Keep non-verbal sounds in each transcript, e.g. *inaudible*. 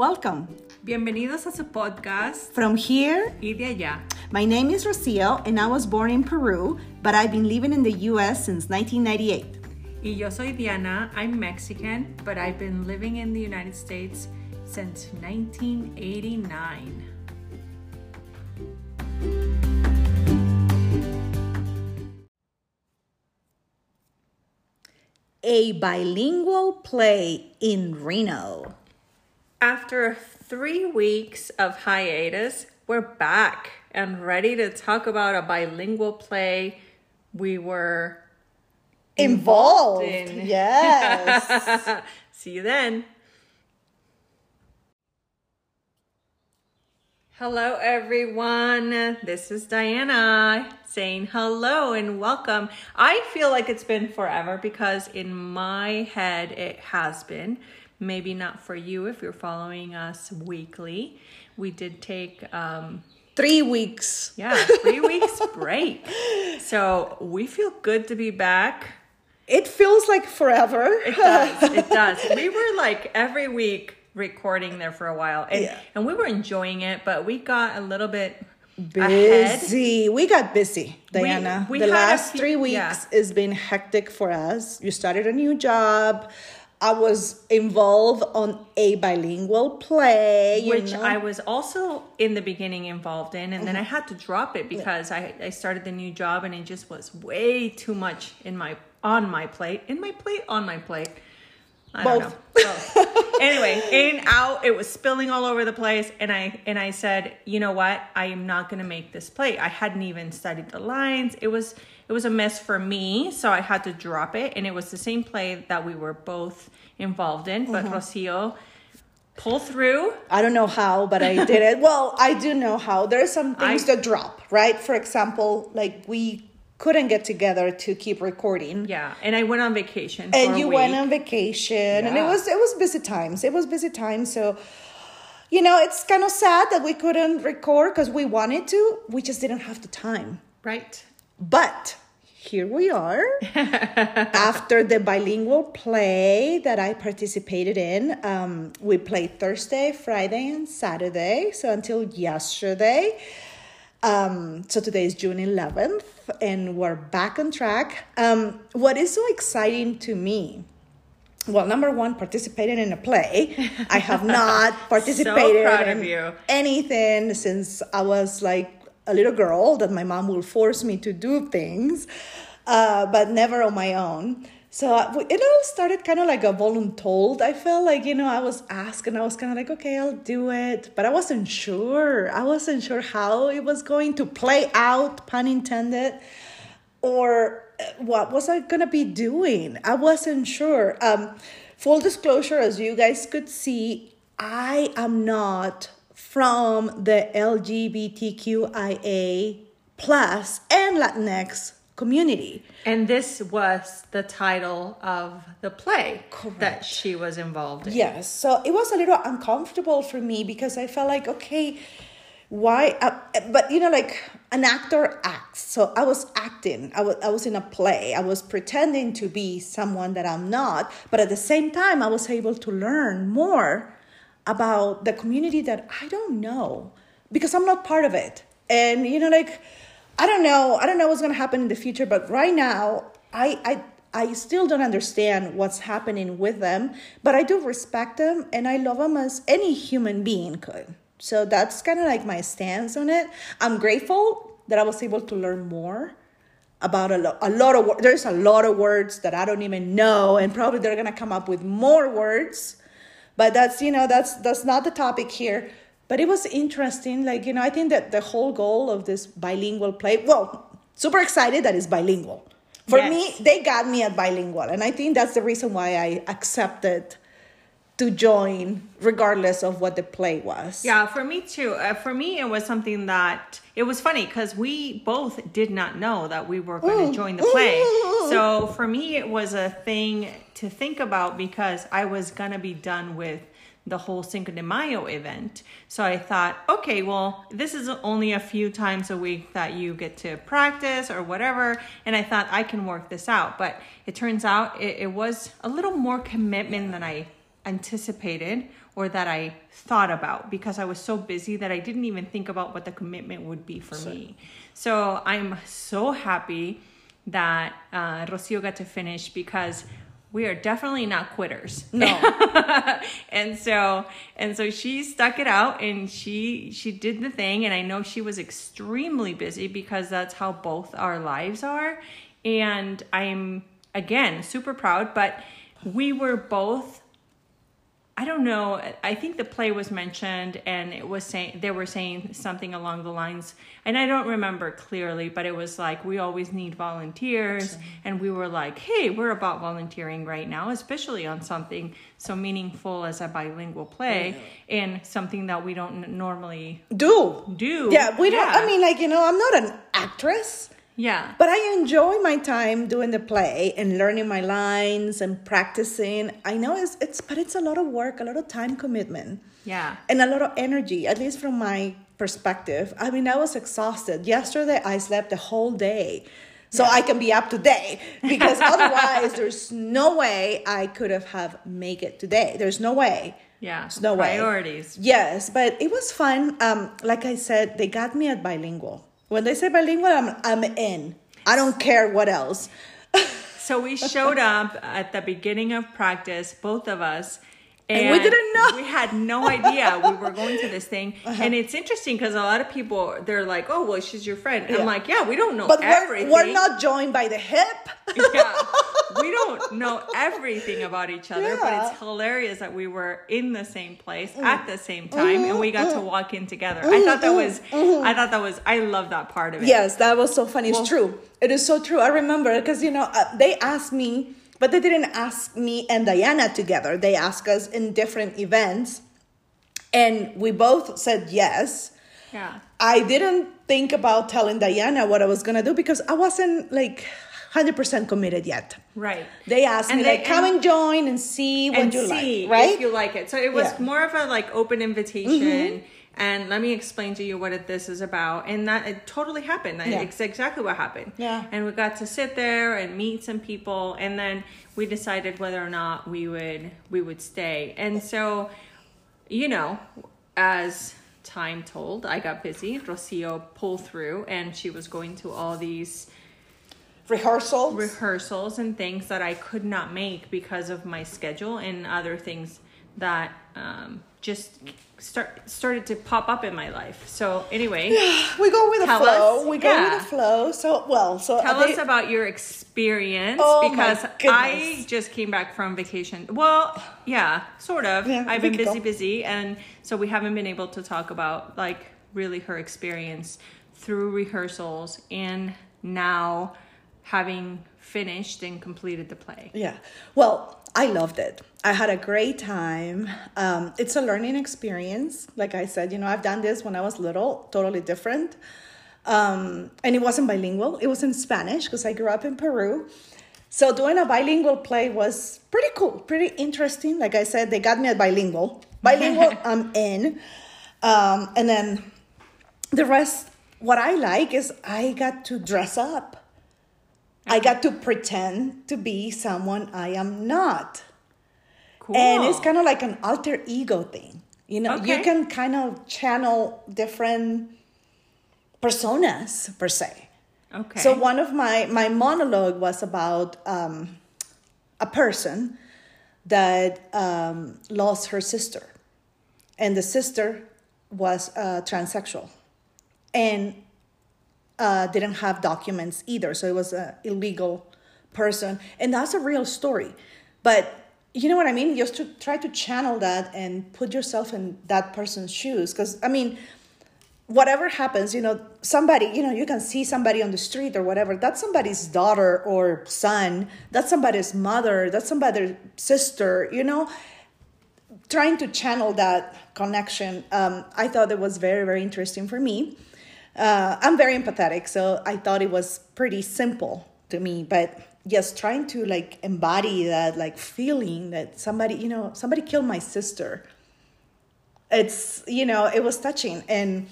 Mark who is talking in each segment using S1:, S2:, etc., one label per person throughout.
S1: Welcome.
S2: Bienvenidos a su podcast
S1: From here,
S2: y de allá.
S1: my name is Rocio and I was born in Peru, but I've been living in the US since 1998.
S2: Y yo soy Diana. I'm Mexican, but I've been living in the United States since 1989.
S1: A bilingual play in Reno.
S2: After three weeks of hiatus, we're back and ready to talk about a bilingual play we were
S1: Involved.
S2: in.
S1: Yes. *laughs*
S2: See you then. Hello, everyone. This is Diana saying hello and welcome. I feel like it's been forever because in my head it has been. Maybe not for you if you're following us weekly. We did take um,
S1: Three weeks.
S2: yeah, three *laughs* weeks break. So we feel good to be back.
S1: It feels like forever.
S2: It does. *laughs* It does. We were like every week recording there for a while, and
S1: Yeah.
S2: and we were enjoying it, but we got a little bit ahead.
S1: busy. We got busy, Diana.
S2: we
S1: the last
S2: few-
S1: three weeks
S2: yeah.
S1: has been hectic for us. You started a new job. I was involved on a bilingual play,
S2: Which
S1: know?
S2: I was also in the beginning involved in, and then mm-hmm. I had to drop it because I, I started the new job and it just was way too much in my on my plate, in my plate, on my plate. I
S1: Both.
S2: don't know. Both. *laughs* anyway, in out, it was spilling all over the place, and I and I said, you know what? I am not going to make this play. I hadn't even studied the lines. It was it was a mess for me, so I had to drop it. And it was the same play that we were both involved in, but
S1: Mm-hmm.
S2: Rocio pull through.
S1: I don't know how, but I did it. Well, I do know how. There are some things
S2: I-
S1: that drop, right? For example, like we couldn't get together to keep recording.
S2: Yeah, and I went on vacation.
S1: and you went on vacation and it was it was busy times it was busy times so you know it's kind of sad that we couldn't record because we wanted to we just didn't have the time
S2: right.
S1: but here we are *laughs* after the bilingual play that i participated in um, we played thursday friday and saturday so until yesterday um, so today is June 11th, and we're back on track. Um, what is so exciting to me? Well, number one, participating in a play. I have not *laughs* participated
S2: of
S1: in anything since I was like a little girl that my mom will force me to do things, uh, but never on my own. So it all started kind of like a voluntold. I felt like, you know, I was asked and I was kind of like, okay, I'll do it. But I wasn't sure. I wasn't sure how it was going to play out, pun intended, or uh, what was I going to be doing. I wasn't sure. Um, full disclosure, as you guys could see, I am not from the LGBTQIA plus and Latinx community.
S2: And this was the title of the play that she was involved in.
S1: Yes. So it was a little uncomfortable for me because I felt like, okay, why? Uh, but you know, like an actor acts. So I was acting. I was, I was in a play. I was pretending to be someone that I'm not. But at the same time, I was able to learn more about the community that I don't know because I'm not part of it. And you know, like I don't know. I don't know what's gonna happen in the future. But right now, I I. I still don't understand what's happening with them, but I do respect them and I love them as any human being could. So that's kind of like my stance on it. I'm grateful that I was able to learn more about a, lo- a lot of words. There's a lot of words that I don't even know, and probably they're gonna come up with more words. But that's you know that's that's not the topic here. But it was interesting. Like you know, I think that the whole goal of this bilingual play. Well, super excited that it's bilingual. For
S2: Yes.
S1: me, they got me at bilingual, and I think that's the reason why I accepted to join, regardless of what the play was.
S2: Yeah, for me too. Uh, for me, it was something that it was funny because we both did not know that we were going to join the play. *laughs* So for me, it was a thing to think about because I was going to be done with the whole Cinco de Mayo event. So I thought, okay, well, this is only a few times a week that you get to practice or whatever. And I thought I can work this out. But it turns out it, it was a little more commitment than I anticipated or that I thought about because I was so busy that I didn't even think about what the commitment would be for me. So I'm so happy that uh, Rocio got to finish because we are definitely not quitters.
S1: No. *laughs*
S2: and so and so she stuck it out and she she did the thing and I know she was extremely busy because that's how both our lives are and I'm again super proud but we were both I don't know. I think the play was mentioned, and it was saying they were saying something along the lines, and I don't remember clearly, but it was like we always need volunteers, and we were like, hey, we're about volunteering right now, especially on something so meaningful as a bilingual play, and something that we don't normally
S1: do.
S2: Do
S1: yeah, we don't. I mean, like you know, I'm not an actress.
S2: Yeah.
S1: But I enjoy my time doing the play and learning my lines and practicing. I know it's it's but it's a lot of work, a lot of time commitment.
S2: Yeah.
S1: And a lot of energy, at least from my perspective. I mean, I was exhausted. Yesterday I slept the whole day. So yeah. I can be up to date *laughs* because otherwise there's no way I could have have make it today. There's no way.
S2: Yeah.
S1: There's no
S2: Priorities.
S1: way. Yes, but it was fun. Um, like I said, they got me at bilingual. When they say bilingual, I'm, I'm in. I don't care what else.
S2: so we showed up at the beginning of practice, both of us,
S1: and, and, we didn't know.
S2: We had no idea we were going to this thing. *laughs* Uh-huh. And it's interesting because a lot of people, they're like, oh, well, she's your friend. Yeah. I'm like, yeah, we don't know
S1: but
S2: everything.
S1: We're, we're not joined by the hip. *laughs*
S2: yeah. *laughs* We don't know everything about each other, yeah. but it's hilarious that we were in the same place mm. at the same time mm-hmm. and we got mm-hmm. to walk in together. Mm-hmm. I thought that was, mm-hmm. I thought that was, I love that part of it.
S1: Yes, that was so funny. Well, it's true. It is so true. I remember because, you know, uh, they asked me, but they didn't ask me and Diana together. They asked us in different events. And we both said yes.
S2: Yeah.
S1: I didn't think about telling Diana what I was going to do because I wasn't like 100% committed yet.
S2: Right.
S1: They asked and me, they, like, come and, and, join and see what
S2: and
S1: you
S2: see
S1: like. Right?
S2: If you like it. So it was yeah. more of a like open invitation. Mm-hmm and let me explain to you what it, this is about. And that it totally happened. Yeah. it's exactly what happened.
S1: Yeah.
S2: And we got to sit there and meet some people and then we decided whether or not we would we would stay. And so you know as time told i got busy. Rocio pulled through and she was going to all these
S1: rehearsals?
S2: rehearsals and things that i could not make because of my schedule and other things that um, just start started to pop up in my life. So anyway, *sighs*
S1: we go with the flow. Us, we go yeah. with the flow. So well, so
S2: tell they, us about your experience oh because I just came back from vacation. Well, yeah, sort of. Yeah, I've been busy, go. busy, and so we haven't been able to talk about like really her experience through rehearsals and now having finished and completed the play.
S1: Yeah. Well, I loved it. I had a great time. Um, it's a learning experience. Like I said, you know, I've done this when I was little, totally different. Um, and it wasn't bilingual, it was in Spanish because I grew up in Peru. So doing a bilingual play was pretty cool, pretty interesting. Like I said, they got me at bilingual. *laughs* Bilingual, I'm in. Um, and then the rest, what I like is I got to dress up. I got to pretend to be someone I am not. Cool. And it's kind of like an alter ego thing. You know, okay. you can kind of channel different personas per se.
S2: Okay.
S1: So one of my my monologue was about um, a person that um, lost her sister, and the sister was uh, transsexual, and uh, didn't have documents either. So it was an illegal person. And that's a real story. But you know what I mean? Just to try to channel that and put yourself in that person's shoes. Because, I mean, whatever happens, you know, somebody, you know, you can see somebody on the street or whatever. That's somebody's daughter or son. That's somebody's mother. That's somebody's sister, you know? Trying to channel that connection, um, I thought it was very, very interesting for me uh, I'm very empathetic, so I thought it was pretty simple to me. But yes, trying to like embody that like feeling that somebody, you know, somebody killed my sister. It's you know, it was touching, and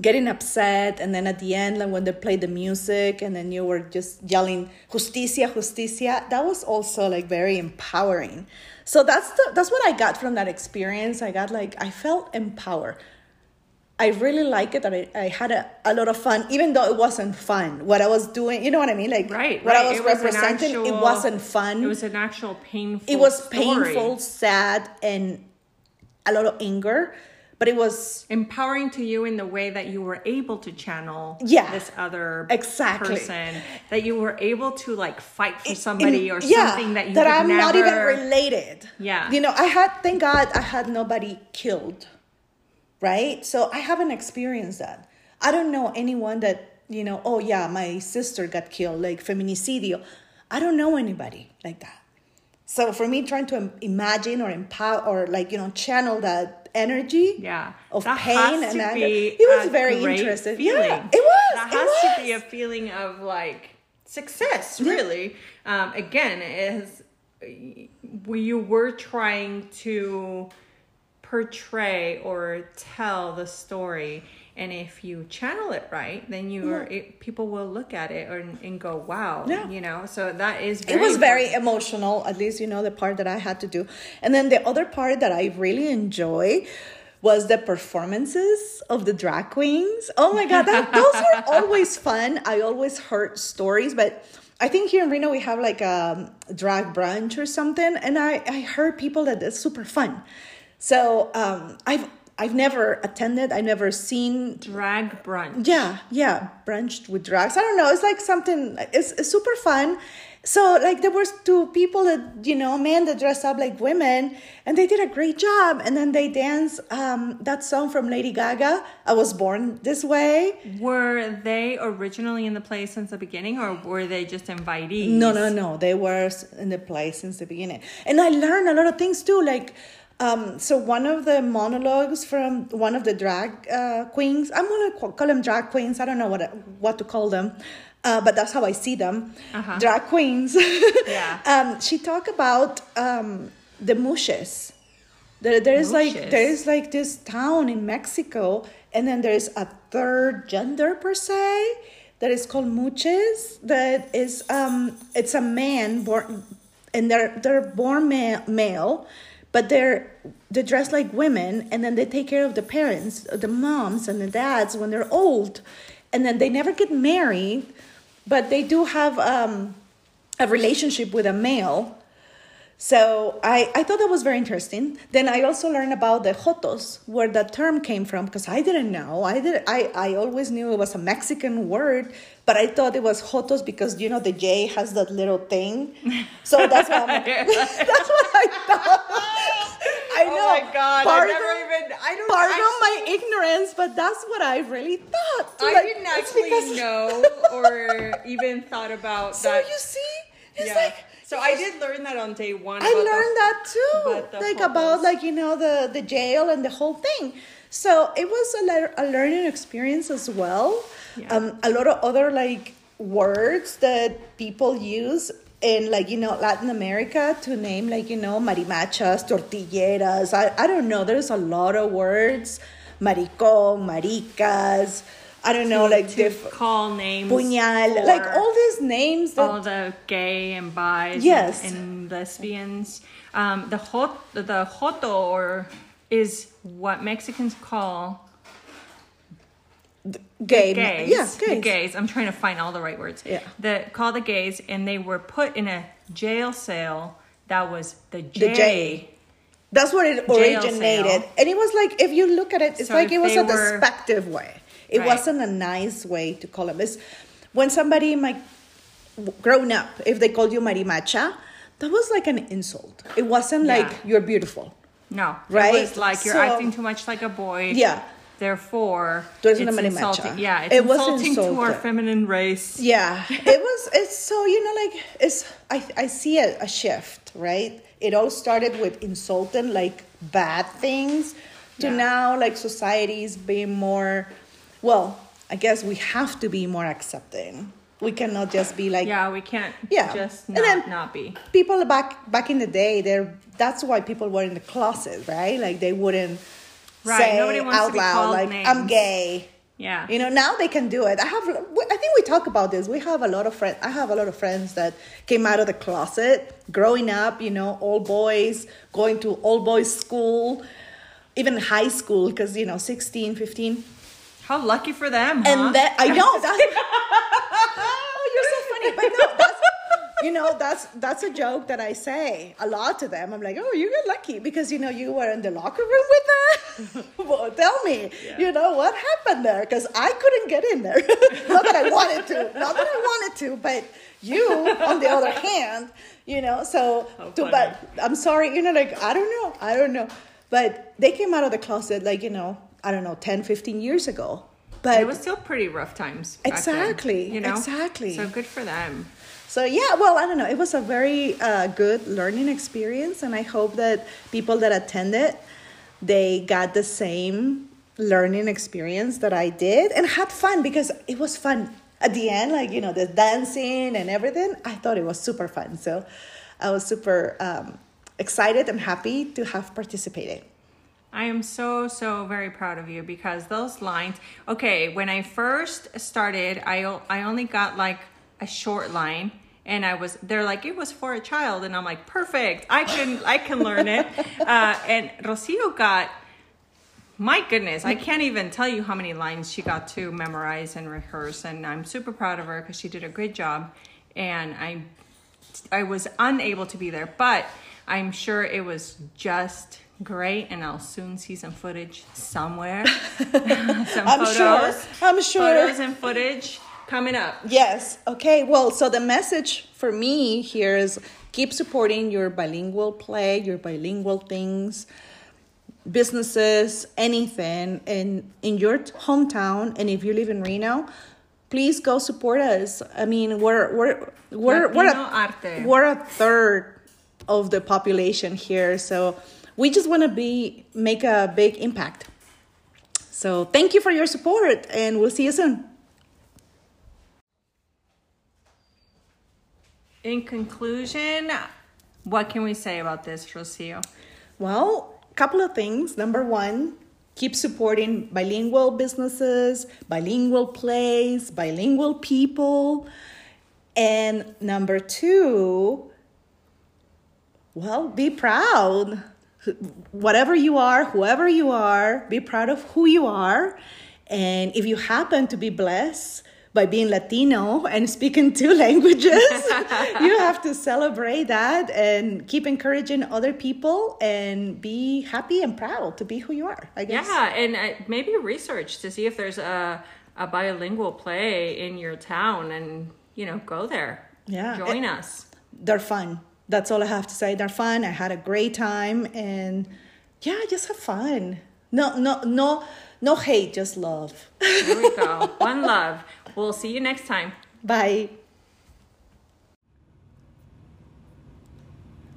S1: getting upset and then at the end like when they played the music and then you were just yelling justicia justicia that was also like very empowering so that's the that's what i got from that experience i got like i felt empowered i really like it that I, I had a, a lot of fun even though it wasn't fun what i was doing you know what i mean like
S2: Right,
S1: what
S2: right.
S1: i was
S2: was
S1: representing it wasn't fun
S2: It was an actual painful.
S1: it was
S2: story.
S1: painful sad and a lot of anger but it was
S2: empowering to you in the way that you were able to channel
S1: Yeah.
S2: this other
S1: Exactly.
S2: person that you were able to like fight for somebody or
S1: yeah,
S2: something that you
S1: that I'm
S2: never...
S1: not even related.
S2: Yeah.
S1: You know, I had thank God I had nobody killed. Right? So I haven't experienced that. I don't know anyone that, you know, oh yeah, my sister got killed, like feminicidio. I don't know anybody like that. So for me trying to imagine or empower or like, you know, channel that energy
S2: yeah
S1: of
S2: That
S1: pain and anger. It was very interesting.
S2: feeling.
S1: Yeah, it was.
S2: that
S1: it
S2: has to be a feeling of like success really um again is we you were trying to portray or tell the story. And if you channel it right then you are mm-hmm. it, people will look at it and, and go wow
S1: Yeah.
S2: you know? So that is
S1: it
S2: very
S1: was very
S2: important.
S1: emotional at least you know the part that i had to do. And then the other part that i really enjoy was the performances of the drag queens. Oh my god that, those are *laughs* always fun. I always heard stories but i think here in reno we have like a drag brunch or something and i i heard people that it's super fun so um i've i've never attended i've never seen
S2: drag brunch
S1: yeah, yeah, branched with drugs. I don't know. It's like something. It's, it's super fun. So like there was two people that you know, men that dressed up like women, and they did a great job. And then they danced um, that song from Lady Gaga. I was born this way.
S2: Were they originally in the play since the beginning, or were they just invitees?
S1: No, no, no. They were in the play since the beginning, and I learned a lot of things too. Like, um, so one of the monologues from one of the drag uh, queens. I'm gonna call, call them drag queens. I don't know what what to call them, uh, but that's how I see them.
S2: Uh-huh.
S1: Drag queens. *laughs*
S2: Yeah.
S1: um, she talked about um, the muxes. There, there is like there is like this town in Mexico, and then there's a third gender per se that is called muxes. That is um, it's a man born, and they're they're born ma- male, but they're they dress like women, and then they take care of the parents, the moms and the dads when they're old, and then they never get married, but they do have um, a relationship with a male. So I, I thought that was very interesting. Then I also learned about the jotos, where that term came from, because I didn't know. I did I, I always knew it was a Mexican word, but I thought it was jotos because you know the J has that little thing. So that's what *laughs* *laughs* that's what I thought. I know.
S2: Oh my god!
S1: Pardon,
S2: I never even. I don't.
S1: pardon
S2: actually-
S1: my ignorance, but that's what I really thought.
S2: I
S1: Like,
S2: didn't actually know *laughs* or even thought about
S1: So
S2: that.
S1: you see, it's
S2: yeah.
S1: like
S2: so I did learn that on day one.
S1: I
S2: about the-
S1: learned that too, like
S2: hobos.
S1: about like you know the the jail and the whole thing. So it was a, le- a learning experience as well.
S2: Yeah.
S1: Um, a lot of other like words that people use in like you know Latin America to name like you know marimachas, tortilleras. I I don't know. There's a lot of words, maricón, maricas. I don't know like
S2: to
S1: diff-
S2: call names.
S1: puñal, like all these names that
S2: all the gay and bi,
S1: Yes.
S2: and, and lesbians. Um, the hot the joto or is what Mexicans call
S1: gay,
S2: gays.
S1: yeah,
S2: The
S1: gays.
S2: gays. I'm trying to find all the right words.
S1: Yeah.
S2: The call the gays, and they were put in a jail cell that was the J.
S1: The J. That's what it originated. And it was like, if you look at it, it's
S2: So
S1: like it was a
S2: were-
S1: despective way. It
S2: Right.
S1: wasn't a nice way to call them. It's when somebody might grown up, if they called you marimacha, that was like an insult. It wasn't like you're beautiful.
S2: No,
S1: Right?
S2: It was like you're
S1: So-
S2: acting too much like a boy.
S1: Yeah.
S2: Therefore, it's insulting. Yeah, it's
S1: It was
S2: insulting to our feminine race.
S1: Yeah, it was. It's so you know, like it's. I I see a, a shift, right? It all started with insulting like bad things, to
S2: Yeah.
S1: now like societies being more. Well, I guess we have to be more accepting. We cannot just be like
S2: Yeah, we can't
S1: Yeah.
S2: just
S1: And
S2: not,
S1: then-
S2: not be.
S1: people back back in the day. They're that's why people were in the closet, right? Like they wouldn't
S2: Right,
S1: say
S2: nobody wants to
S1: out
S2: be
S1: loud like I'm gay.
S2: Yeah.
S1: You know, now they can do it. I have, I think we talk about this. We have a lot of friends. I have a lot of friends that came out of the closet growing up, you know, all boys, going to all boys school, even high school, because, you know, 16, 15.
S2: How lucky for them. Huh?
S1: And then, I know *laughs* that. *laughs* oh, you're so funny. But no, that's, you know that's that's a joke that I say a lot to them. I'm like, oh, you get lucky because you know you were in the locker room with them. *laughs* well, tell me, yeah. you know what happened there? Because I couldn't get in there. *laughs* not that I wanted to, not that I wanted to, but you, on the other hand, you know. So, to, but I'm sorry, you know, like I don't know, I don't know, but they came out of the closet like you know, I don't know, 10, 15 years ago. But
S2: it was still pretty rough times.
S1: Exactly.
S2: Then, you know,
S1: exactly.
S2: So good for them.
S1: So yeah, well, I don't know. It was a very uh, good learning experience, and I hope that people that attended they got the same learning experience that I did and had fun because it was fun at the end. Like you know, the dancing and everything. I thought it was super fun. So I was super um, excited and happy to have participated.
S2: I am so, so very proud of you because those lines, okay, when I first started, I, I only got like a short line and I was they're like it was for a child. And I'm like perfect. I can I can learn it. *laughs* Uh, and Rocio got my goodness I can't even tell you how many lines she got to memorize and rehearse and I'm super proud of her because she did a great job. And I I was unable to be there but I'm sure it was just great and I'll soon see some footage somewhere. *laughs* *laughs* Some
S1: I'm photos. Sure. I'm sure.
S2: Photos and footage coming up.
S1: Yes. Okay. Well, so the message for me here is keep supporting your bilingual play, your bilingual things, businesses, anything in in your hometown. And if you live in Reno, please go support us. I mean, we're we're we're we're a, we're a third of the population here, so we just want to be make a big impact. So thank you for your support, and we'll see you soon.
S2: In conclusion, what can we say about this, Rocio?
S1: Well, a couple of things. Number one, keep supporting bilingual businesses, bilingual plays, bilingual people. And number two, well, be proud. Whatever you are, whoever you are, be proud of who you are. And if you happen to be blessed by being Latino and speaking two *laughs* languages. you have to celebrate that and keep encouraging other people and be happy and proud to be who you are, I guess.
S2: Yeah, and uh, maybe research to see if there's a, a bilingual play in your town and, you know, go there.
S1: Yeah.
S2: Join us.
S1: They're fun. That's all I have to say. They're fun. I had a great time and yeah, just have fun. No, no, no, no hate, just love.
S2: There we go. *laughs* One love. We'll see you next time.
S1: Bye.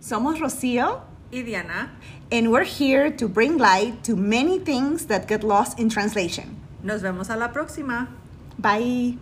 S1: Somos Rocio
S2: y Diana,
S1: and we're here to bring light to many things that get lost in translation.
S2: Nos vemos a la próxima.
S1: Bye.